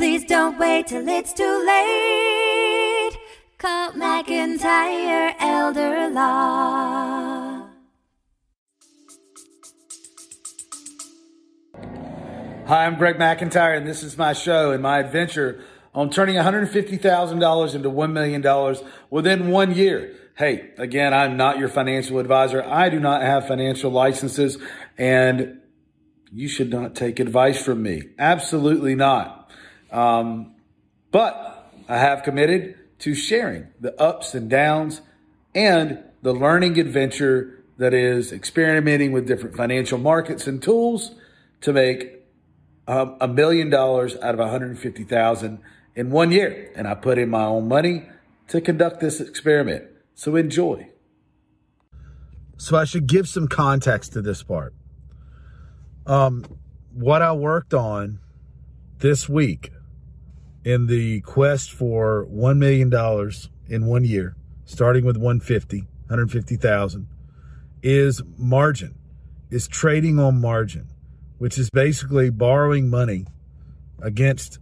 Please don't wait till it's too late. Call McIntyre Elder Law. Hi, I'm Greg McIntyre, and this is my show and my adventure on turning $150,000 into $1 million within one year. Hey, again, I'm not your financial advisor. I do not have financial licenses, and you should not take advice from me. Absolutely not. Um, but I have committed to sharing the ups and downs and the learning adventure that is experimenting with different financial markets and tools to make um, a million dollars out of 150,000 in one year. And I put in my own money to conduct this experiment. So enjoy. So I should give some context to this part. Um, what I worked on this week in the quest for $1 million in one year, starting with 150, 150,000, is margin, is trading on margin, which is basically borrowing money against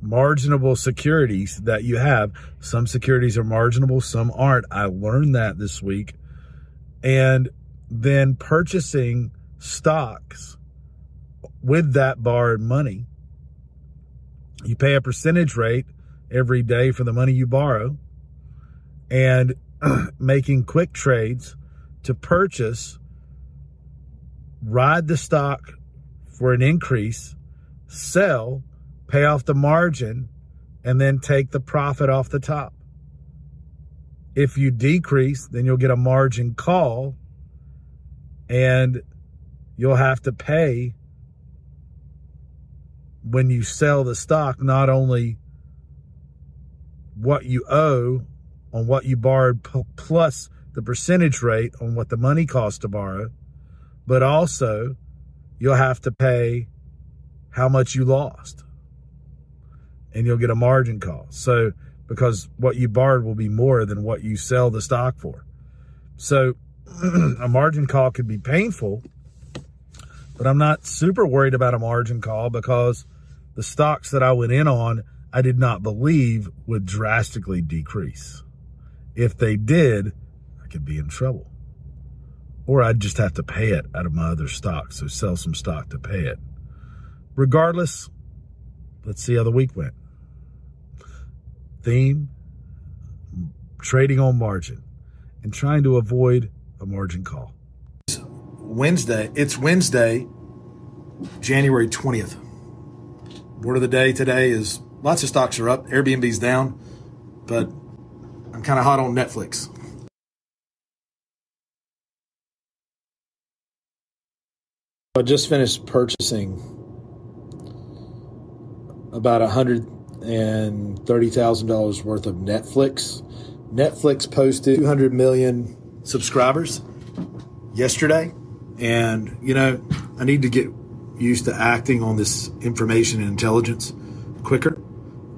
marginable securities that you have. Some securities are marginable, some aren't. I learned that this week. And then purchasing stocks with that borrowed money you pay a percentage rate every day for the money you borrow and making quick trades to purchase, ride the stock for an increase, sell, pay off the margin, and then take the profit off the top. If you decrease, then you'll get a margin call and you'll have to pay when you sell the stock, not only what you owe on what you borrowed plus the percentage rate on what the money costs to borrow, but also you'll have to pay how much you lost and you'll get a margin call. So, because what you borrowed will be more than what you sell the stock for. So, a margin call could be painful, but I'm not super worried about a margin call because the stocks that I went in on, I did not believe would drastically decrease. If they did, I could be in trouble. Or I'd just have to pay it out of my other stocks, so sell some stock to pay it. Regardless, let's see how the week went. Theme, trading on margin and trying to avoid a margin call. Wednesday, it's Wednesday, January 20th word of the day today is lots of stocks are up. Airbnb's down, but I'm kind of hot on Netflix. I just finished purchasing about $130,000 worth of Netflix. Netflix posted 200 million subscribers yesterday. And, you know, I need to get used to acting on this information and intelligence quicker.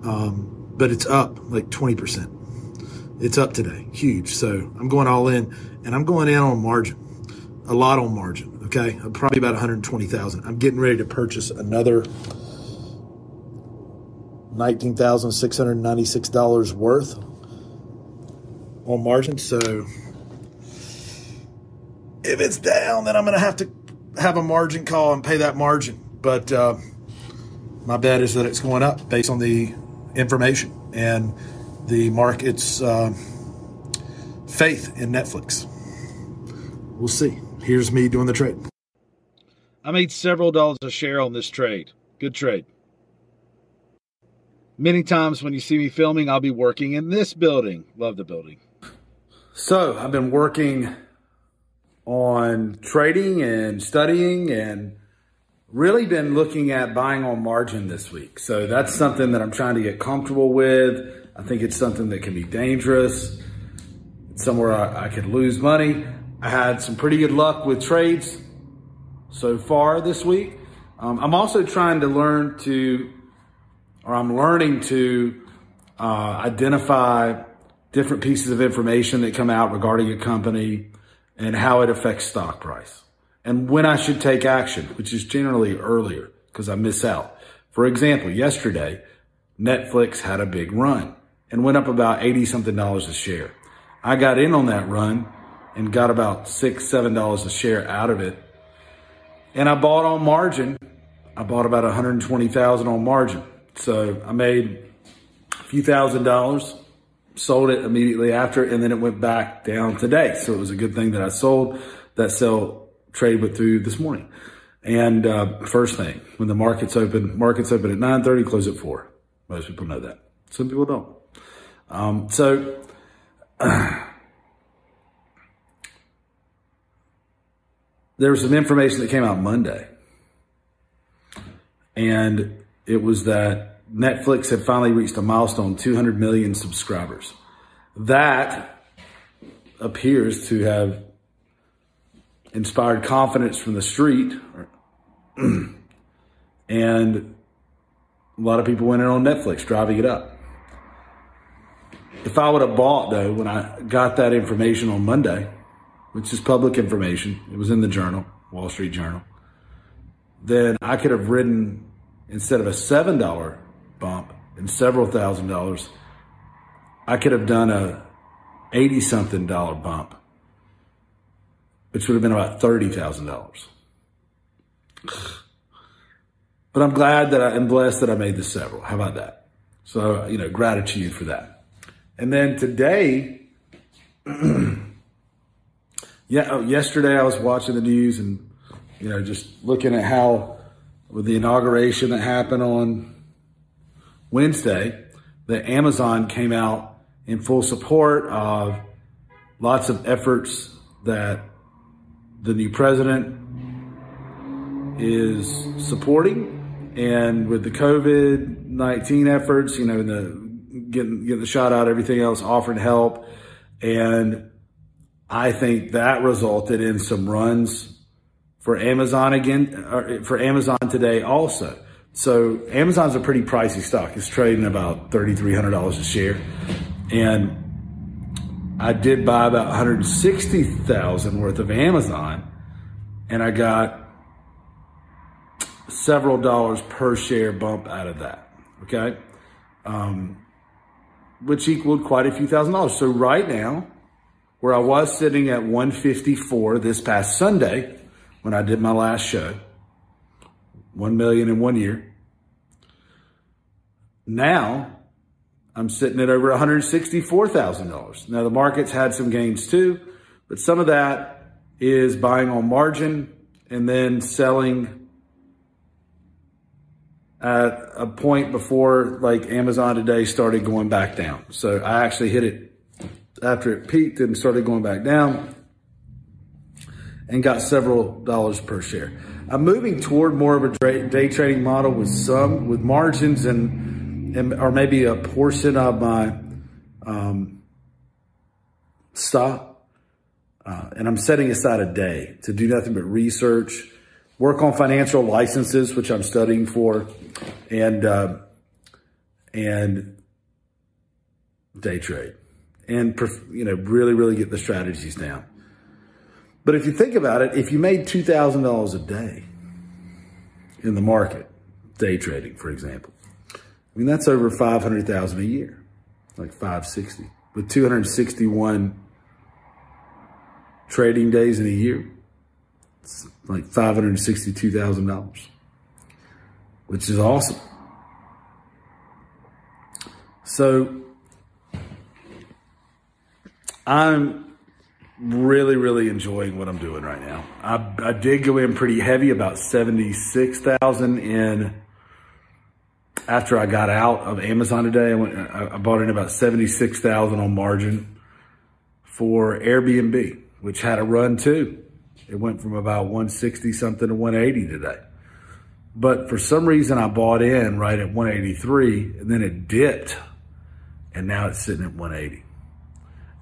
Um, but it's up like 20%. It's up today, huge. So I'm going all in and I'm going in on margin, a lot on margin. Okay. Probably about 120,000. I'm getting ready to purchase another $19,696 worth on margin. So if it's down, then I'm going to have to have a margin call and pay that margin. But uh, my bet is that it's going up based on the information and the market's uh, faith in Netflix. We'll see. Here's me doing the trade. I made several dollars a share on this trade. Good trade. Many times when you see me filming, I'll be working in this building. Love the building. So I've been working on trading and studying and really been looking at buying on margin this week. So that's something that I'm trying to get comfortable with. I think it's something that can be dangerous. It's somewhere I, I could lose money. I had some pretty good luck with trades so far this week. Um, I'm also trying to learn to, or I'm learning to uh, identify different pieces of information that come out regarding a company and how it affects stock price and when I should take action, which is generally earlier because I miss out. For example, yesterday, Netflix had a big run and went up about 80 something dollars a share. I got in on that run and got about six, seven dollars a share out of it. And I bought on margin. I bought about 120,000 on margin. So I made a few thousand dollars, sold it immediately after, and then it went back down today. So it was a good thing that I sold that sell trade went through this morning. And uh, first thing, when the markets open, markets open at 9.30, close at 4. Most people know that. Some people don't. Um, so uh, there was some information that came out Monday. And it was that Netflix had finally reached a milestone 200 million subscribers. That appears to have inspired confidence from the street. and a lot of people went in on Netflix, driving it up. If I would have bought, though, when I got that information on Monday, which is public information, it was in the journal, Wall Street Journal, then I could have ridden, instead of a $7 bump and several thousand dollars, I could have done a 80 something dollar bump, which would have been about $30,000. But I'm glad that I am blessed that I made the several. How about that? So, you know, gratitude for that. And then today, yeah, oh, yesterday I was watching the news and, you know, just looking at how with the inauguration that happened on Wednesday, that Amazon came out in full support of lots of efforts that the new president is supporting. And with the COVID 19 efforts, you know, the getting, getting the shot out, everything else, offering help. And I think that resulted in some runs for Amazon again, for Amazon today also. So Amazon's a pretty pricey stock. It's trading about $3,300 a share. And I did buy about 160,000 worth of Amazon and I got several dollars per share bump out of that. Okay. Um, which equaled quite a few thousand dollars. So right now, where I was sitting at 154 this past Sunday when I did my last show, 1 million in one year. Now I'm sitting at over $164,000. Now the market's had some gains too, but some of that is buying on margin and then selling at a point before like Amazon today started going back down. So I actually hit it after it peaked and started going back down and got several dollars per share. I'm moving toward more of a day trading model with some, with margins and, and or maybe a portion of my um. Uh, and I'm setting aside a day to do nothing but research, work on financial licenses, which I'm studying for, and uh, and day trade, and you know really really get the strategies down. But if you think about it, if you made two thousand dollars a day in the market, day trading, for example, I mean that's over five hundred thousand a year, like five sixty, with two hundred sixty one trading days in a year it's like $562,000, which is awesome. So I'm really, really enjoying what I'm doing right now. I, I did go in pretty heavy, about 76,000 in after I got out of Amazon today. I went, I bought in about 76,000 on margin for Airbnb, which had a run too. It went from about 160 something to 180 today. But for some reason, I bought in right at 183 and then it dipped and now it's sitting at 180.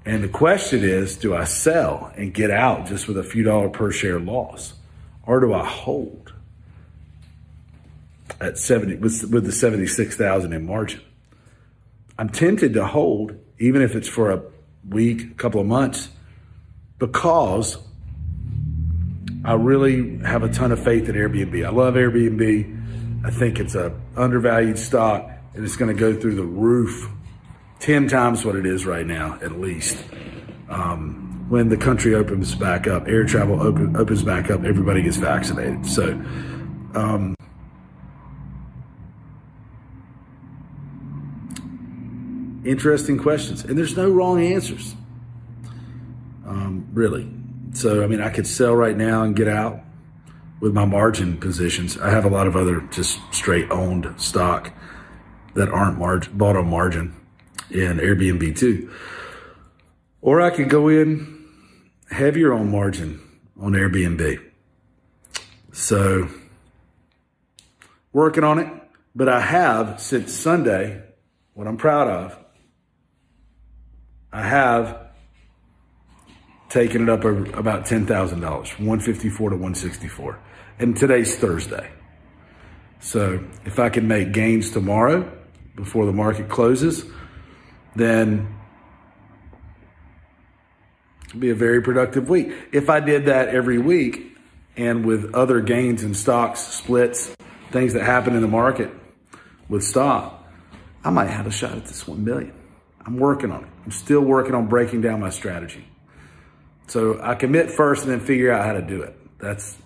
And the question is, do I sell and get out just with a few dollar per share loss or do I hold at 70 with, with the 76,000 in margin? I'm tempted to hold even if it's for a week, a couple of months because I really have a ton of faith in Airbnb. I love Airbnb. I think it's a undervalued stock and it's going to go through the roof 10 times what it is right now, at least. Um, when the country opens back up, air travel open, opens back up, everybody gets vaccinated. So, um, interesting questions. And there's no wrong answers, um, really. So, I mean, I could sell right now and get out with my margin positions. I have a lot of other just straight owned stock that aren't margin, bought on margin in Airbnb too. Or I could go in have your own margin on Airbnb. So, working on it. But I have since Sunday, what I'm proud of, I have taken it up about $10,000, 154 to 164. And today's Thursday. So if I can make gains tomorrow before the market closes, then it'll be a very productive week. If I did that every week and with other gains in stocks, splits, things that happen in the market with stock, I might have a shot at this 1 million. I'm working on it. I'm still working on breaking down my strategy. So I commit first and then figure out how to do it. That's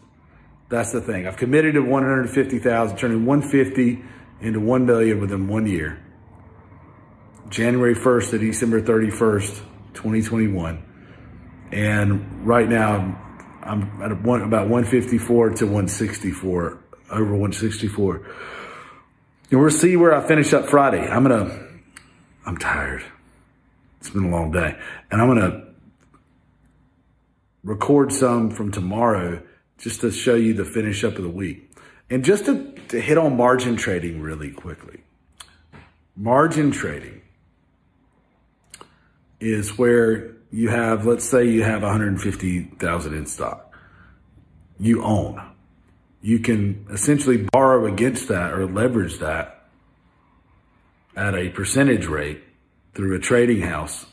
that's the thing. I've committed to 150,000, turning 150 into 1 million within one year. January 1st to December 31st, 2021. And right now I'm at one, about 154 to 164, over 164. And we'll see where I finish up Friday. I'm going to, I'm tired. It's been a long day. And I'm going to record some from tomorrow just to show you the finish up of the week. And just to, to hit on margin trading really quickly. Margin trading is where you have, let's say you have 150,000 in stock. You own. You can essentially borrow against that or leverage that at a percentage rate through a trading house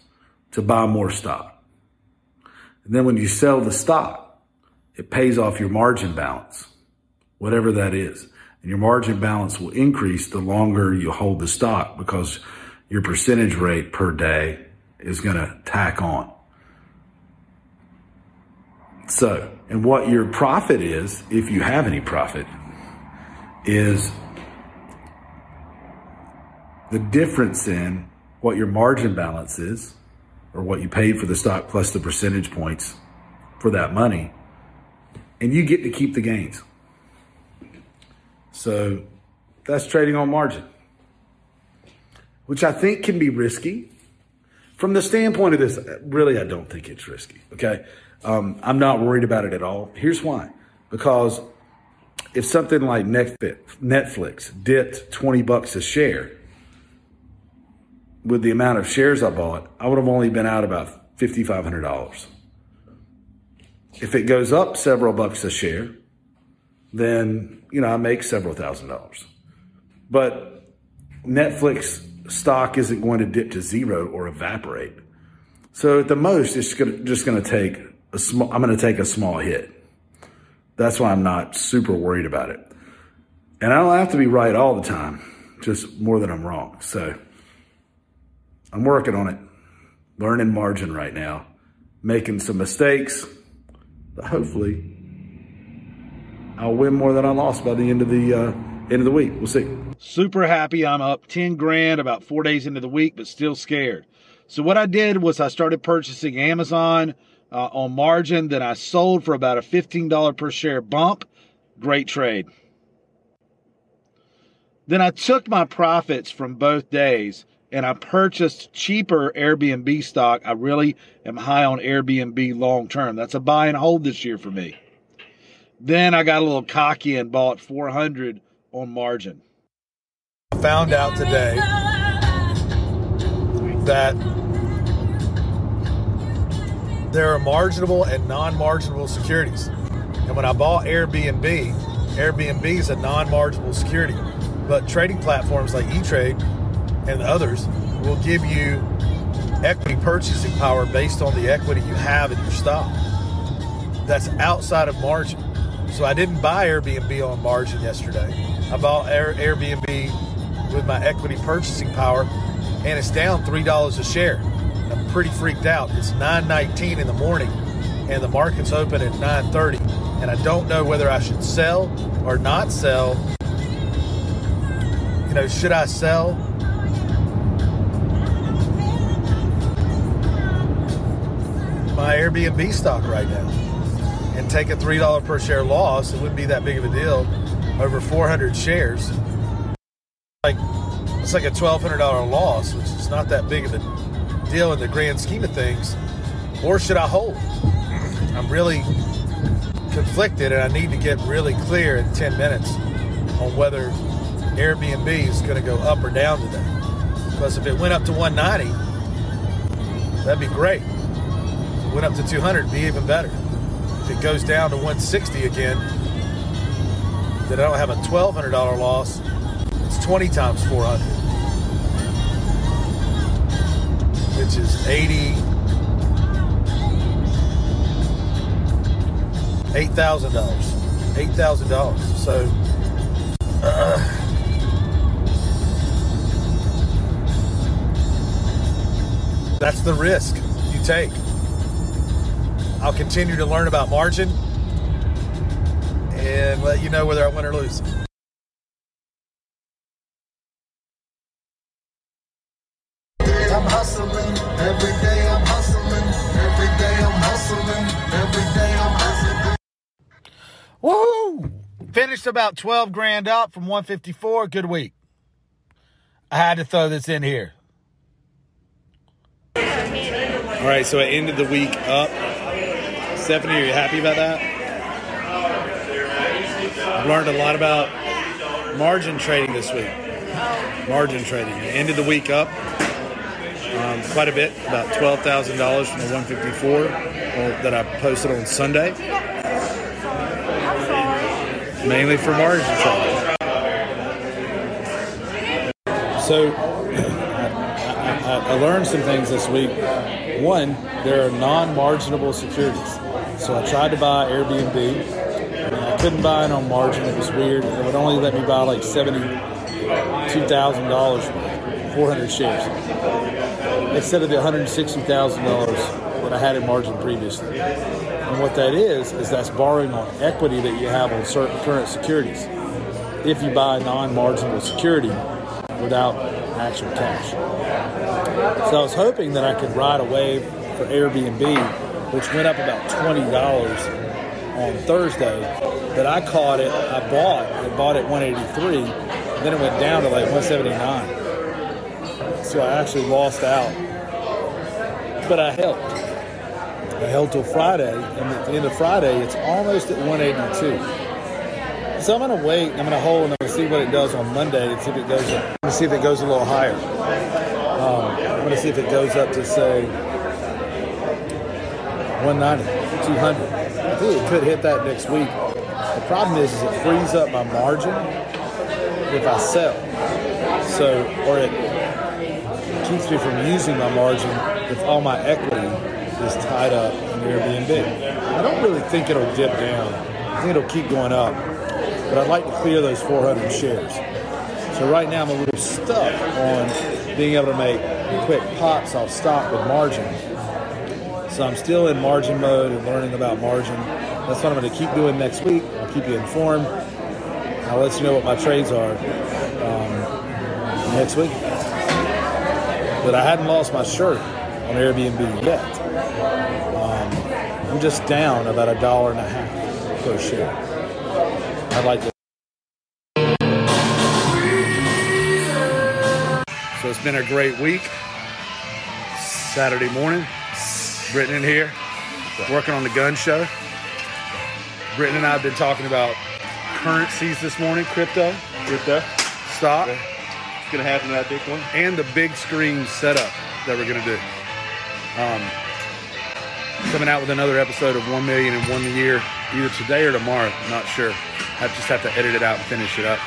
to buy more stock. And then when you sell the stock, it pays off your margin balance, whatever that is. And your margin balance will increase the longer you hold the stock because your percentage rate per day is going to tack on. So, and what your profit is, if you have any profit, is the difference in what your margin balance is or what you paid for the stock plus the percentage points for that money. And you get to keep the gains. So that's trading on margin, which I think can be risky from the standpoint of this, really, I don't think it's risky. Okay. Um, I'm not worried about it at all. Here's why. Because if something like Netflix dipped 20 bucks a share with the amount of shares I bought, I would have only been out about $5,500. If it goes up several bucks a share, then, you know, I make several thousand dollars. But Netflix stock isn't going to dip to zero or evaporate. So at the most, it's just going to take a small, I'm going to take a small hit. That's why I'm not super worried about it. And I don't have to be right all the time, just more than I'm wrong. So I'm working on it, learning margin right now, making some mistakes, but hopefully I'll win more than I lost by the end of the uh, end of the week. We'll see. Super happy. I'm up 10 grand about four days into the week, but still scared. So what I did was I started purchasing Amazon uh, on margin. Then I sold for about a $15 per share bump. Great trade. Then I took my profits from both days and I purchased cheaper Airbnb stock. I really am high on Airbnb long term. That's a buy and hold this year for me. Then I got a little cocky and bought 400 on margin. I found out today that there are marginable and non-marginable securities. And when I bought Airbnb, Airbnb is a non-marginable security. But trading platforms like E-Trade and others will give you equity purchasing power based on the equity you have in your stock. That's outside of margin. So I didn't buy Airbnb on margin yesterday. I bought Air, Airbnb with my equity purchasing power, and it's down three dollars a share. I'm pretty freaked out. It's 9:19 in the morning, and the market's open at 9:30, and I don't know whether I should sell or not sell. You know, should I sell? My Airbnb stock right now and take a $3 per share loss, it wouldn't be that big of a deal over 400 shares. It's like a $1,200 loss, which is not that big of a deal in the grand scheme of things. Or should I hold? I'm really conflicted, and I need to get really clear in 10 minutes on whether Airbnb is going to go up or down today. Because if it went up to 190, that'd be great. If it went up to 200, it'd be even better. If it goes down to 160 again, then I don't have a $1,200 loss. It's 20 times 400, which is 80. Eight thousand dollars. Eight thousand dollars. So uh, that's the risk you take. I'll continue to learn about margin and let you know whether I win or lose. Woo! Finished about 12 grand up from 154. Good week. I had to throw this in here. All right, so I ended the week up. Stephanie, are you happy about that? I've learned a lot about margin trading this week. Margin trading. I ended the week up um, quite a bit, about $12,000 from the 154 uh, that I posted on Sunday. Mainly for margin trading. So I, I, I learned some things this week. One, there are non-marginable securities. So I tried to buy Airbnb, and I couldn't buy it on margin. It was weird. It would only let me buy like seventy-two thousand dollars, four hundred shares, instead of the one hundred sixty thousand dollars that I had in margin previously. And what that is is that's borrowing on equity that you have on certain current securities. If you buy a non-marginal security without actual cash. So I was hoping that I could ride a wave for Airbnb, which went up about twenty dollars on Thursday. But I caught it. I bought. I bought it 183. Then it went down to like 179. So I actually lost out. But I held. Held till Friday, and at the end of Friday, it's almost at 182. So I'm gonna wait. I'm gonna hold, and I'm gonna see what it does on Monday, and see if it goes. Up, I'm gonna see if it goes a little higher. Um, I'm gonna see if it goes up to say 190, 200. I think it could hit that next week. The problem is, is it frees up my margin if I sell. So, or it keeps me from using my margin if all my equity is tied up in Airbnb. I don't really think it'll dip down. I think it'll keep going up. But I'd like to clear those 400 shares. So right now I'm a little stuck on being able to make quick pops off stock with margin. So I'm still in margin mode and learning about margin. That's what I'm going to keep doing next week. I'll keep you informed. I'll let you know what my trades are um, next week. But I hadn't lost my shirt on Airbnb yet. I'm just down about a dollar and a half per share. I'd like to. So it's been a great week. Saturday morning, Britton in here, working on the gun show. Britton and I have been talking about currencies this morning, crypto, Crypto. stock, It's gonna happen to that Bitcoin. and the big screen setup that we're gonna do. Um, coming out with another episode of One Million in One Year, either today or tomorrow. Not sure. I just have to edit it out and finish it up.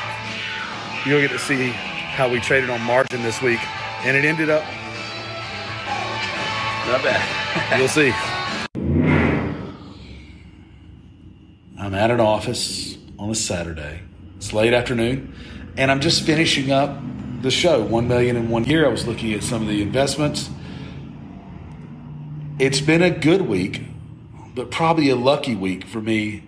You'll get to see how we traded on margin this week, and it ended up. Not bad. You'll see. I'm at an office on a Saturday It's late afternoon, and I'm just finishing up the show. One million in one year. I was looking at some of the investments. It's been a good week, but probably a lucky week for me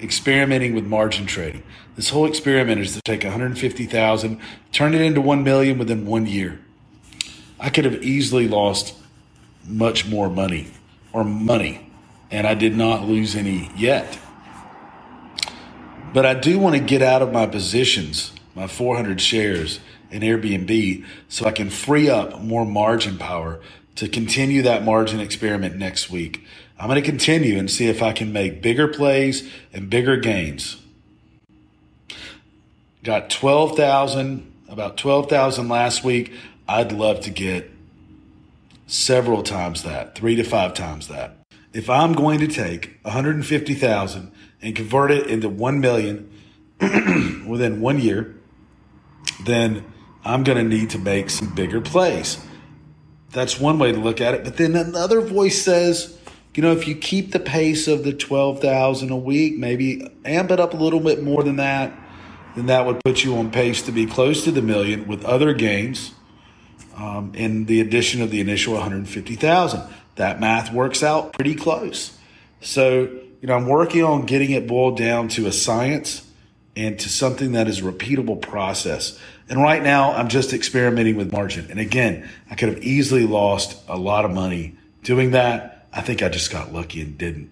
experimenting with margin trading. This whole experiment is to take 150,000, turn it into 1 million within 1 year. I could have easily lost much more money or money, and I did not lose any yet. But I do want to get out of my positions, my 400 shares in Airbnb, so I can free up more margin power to continue that margin experiment next week. I'm going to continue and see if I can make bigger plays and bigger gains. Got 12,000, about 12,000 last week. I'd love to get several times that, three to five times that. If I'm going to take 150,000 and convert it into 1 million within one year, then I'm going to need to make some bigger plays. That's one way to look at it. But then another voice says, you know, if you keep the pace of the 12,000 a week, maybe amp it up a little bit more than that, then that would put you on pace to be close to the million with other gains um, in the addition of the initial 150,000. That math works out pretty close. So, you know, I'm working on getting it boiled down to a science and to something that is a repeatable process. And right now, I'm just experimenting with margin. And again, I could have easily lost a lot of money doing that. I think I just got lucky and didn't.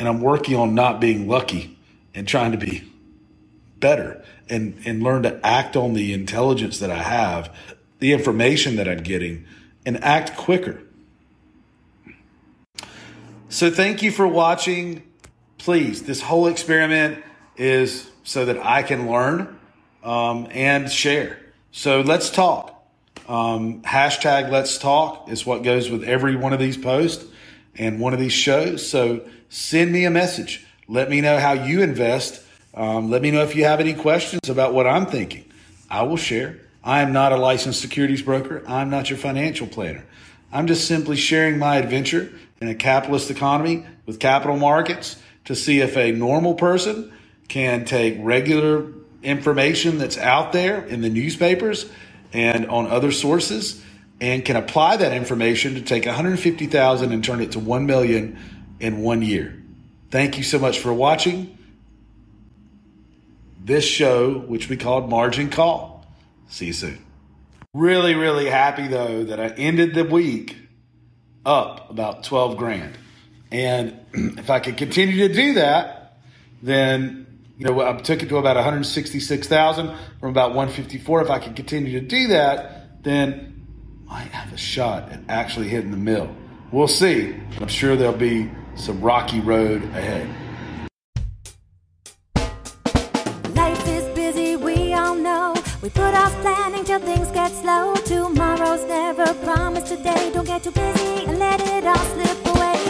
And I'm working on not being lucky and trying to be better and, and learn to act on the intelligence that I have, the information that I'm getting, and act quicker. So thank you for watching. Please, this whole experiment is so that I can learn um, and share. So let's talk. Um, hashtag let's talk is what goes with every one of these posts and one of these shows. So send me a message. Let me know how you invest. Um, let me know if you have any questions about what I'm thinking. I will share. I am not a licensed securities broker. I'm not your financial planner. I'm just simply sharing my adventure in a capitalist economy with capital markets to see if a normal person can take regular information that's out there in the newspapers and on other sources and can apply that information to take 150,000 and turn it to 1 million in 1 year. Thank you so much for watching this show which we called Margin Call. See you soon. Really really happy though that I ended the week up about 12 grand. And if I could continue to do that, then you know, I took it to about 166,000 from about 154. If I could continue to do that, then I have a shot at actually hitting the mill. We'll see. I'm sure there'll be some rocky road ahead. Life is busy, we all know. We put off planning till things get slow. Tomorrow's never promised today. Don't get too busy and let it all slip away.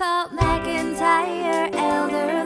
called McIntyre Elder.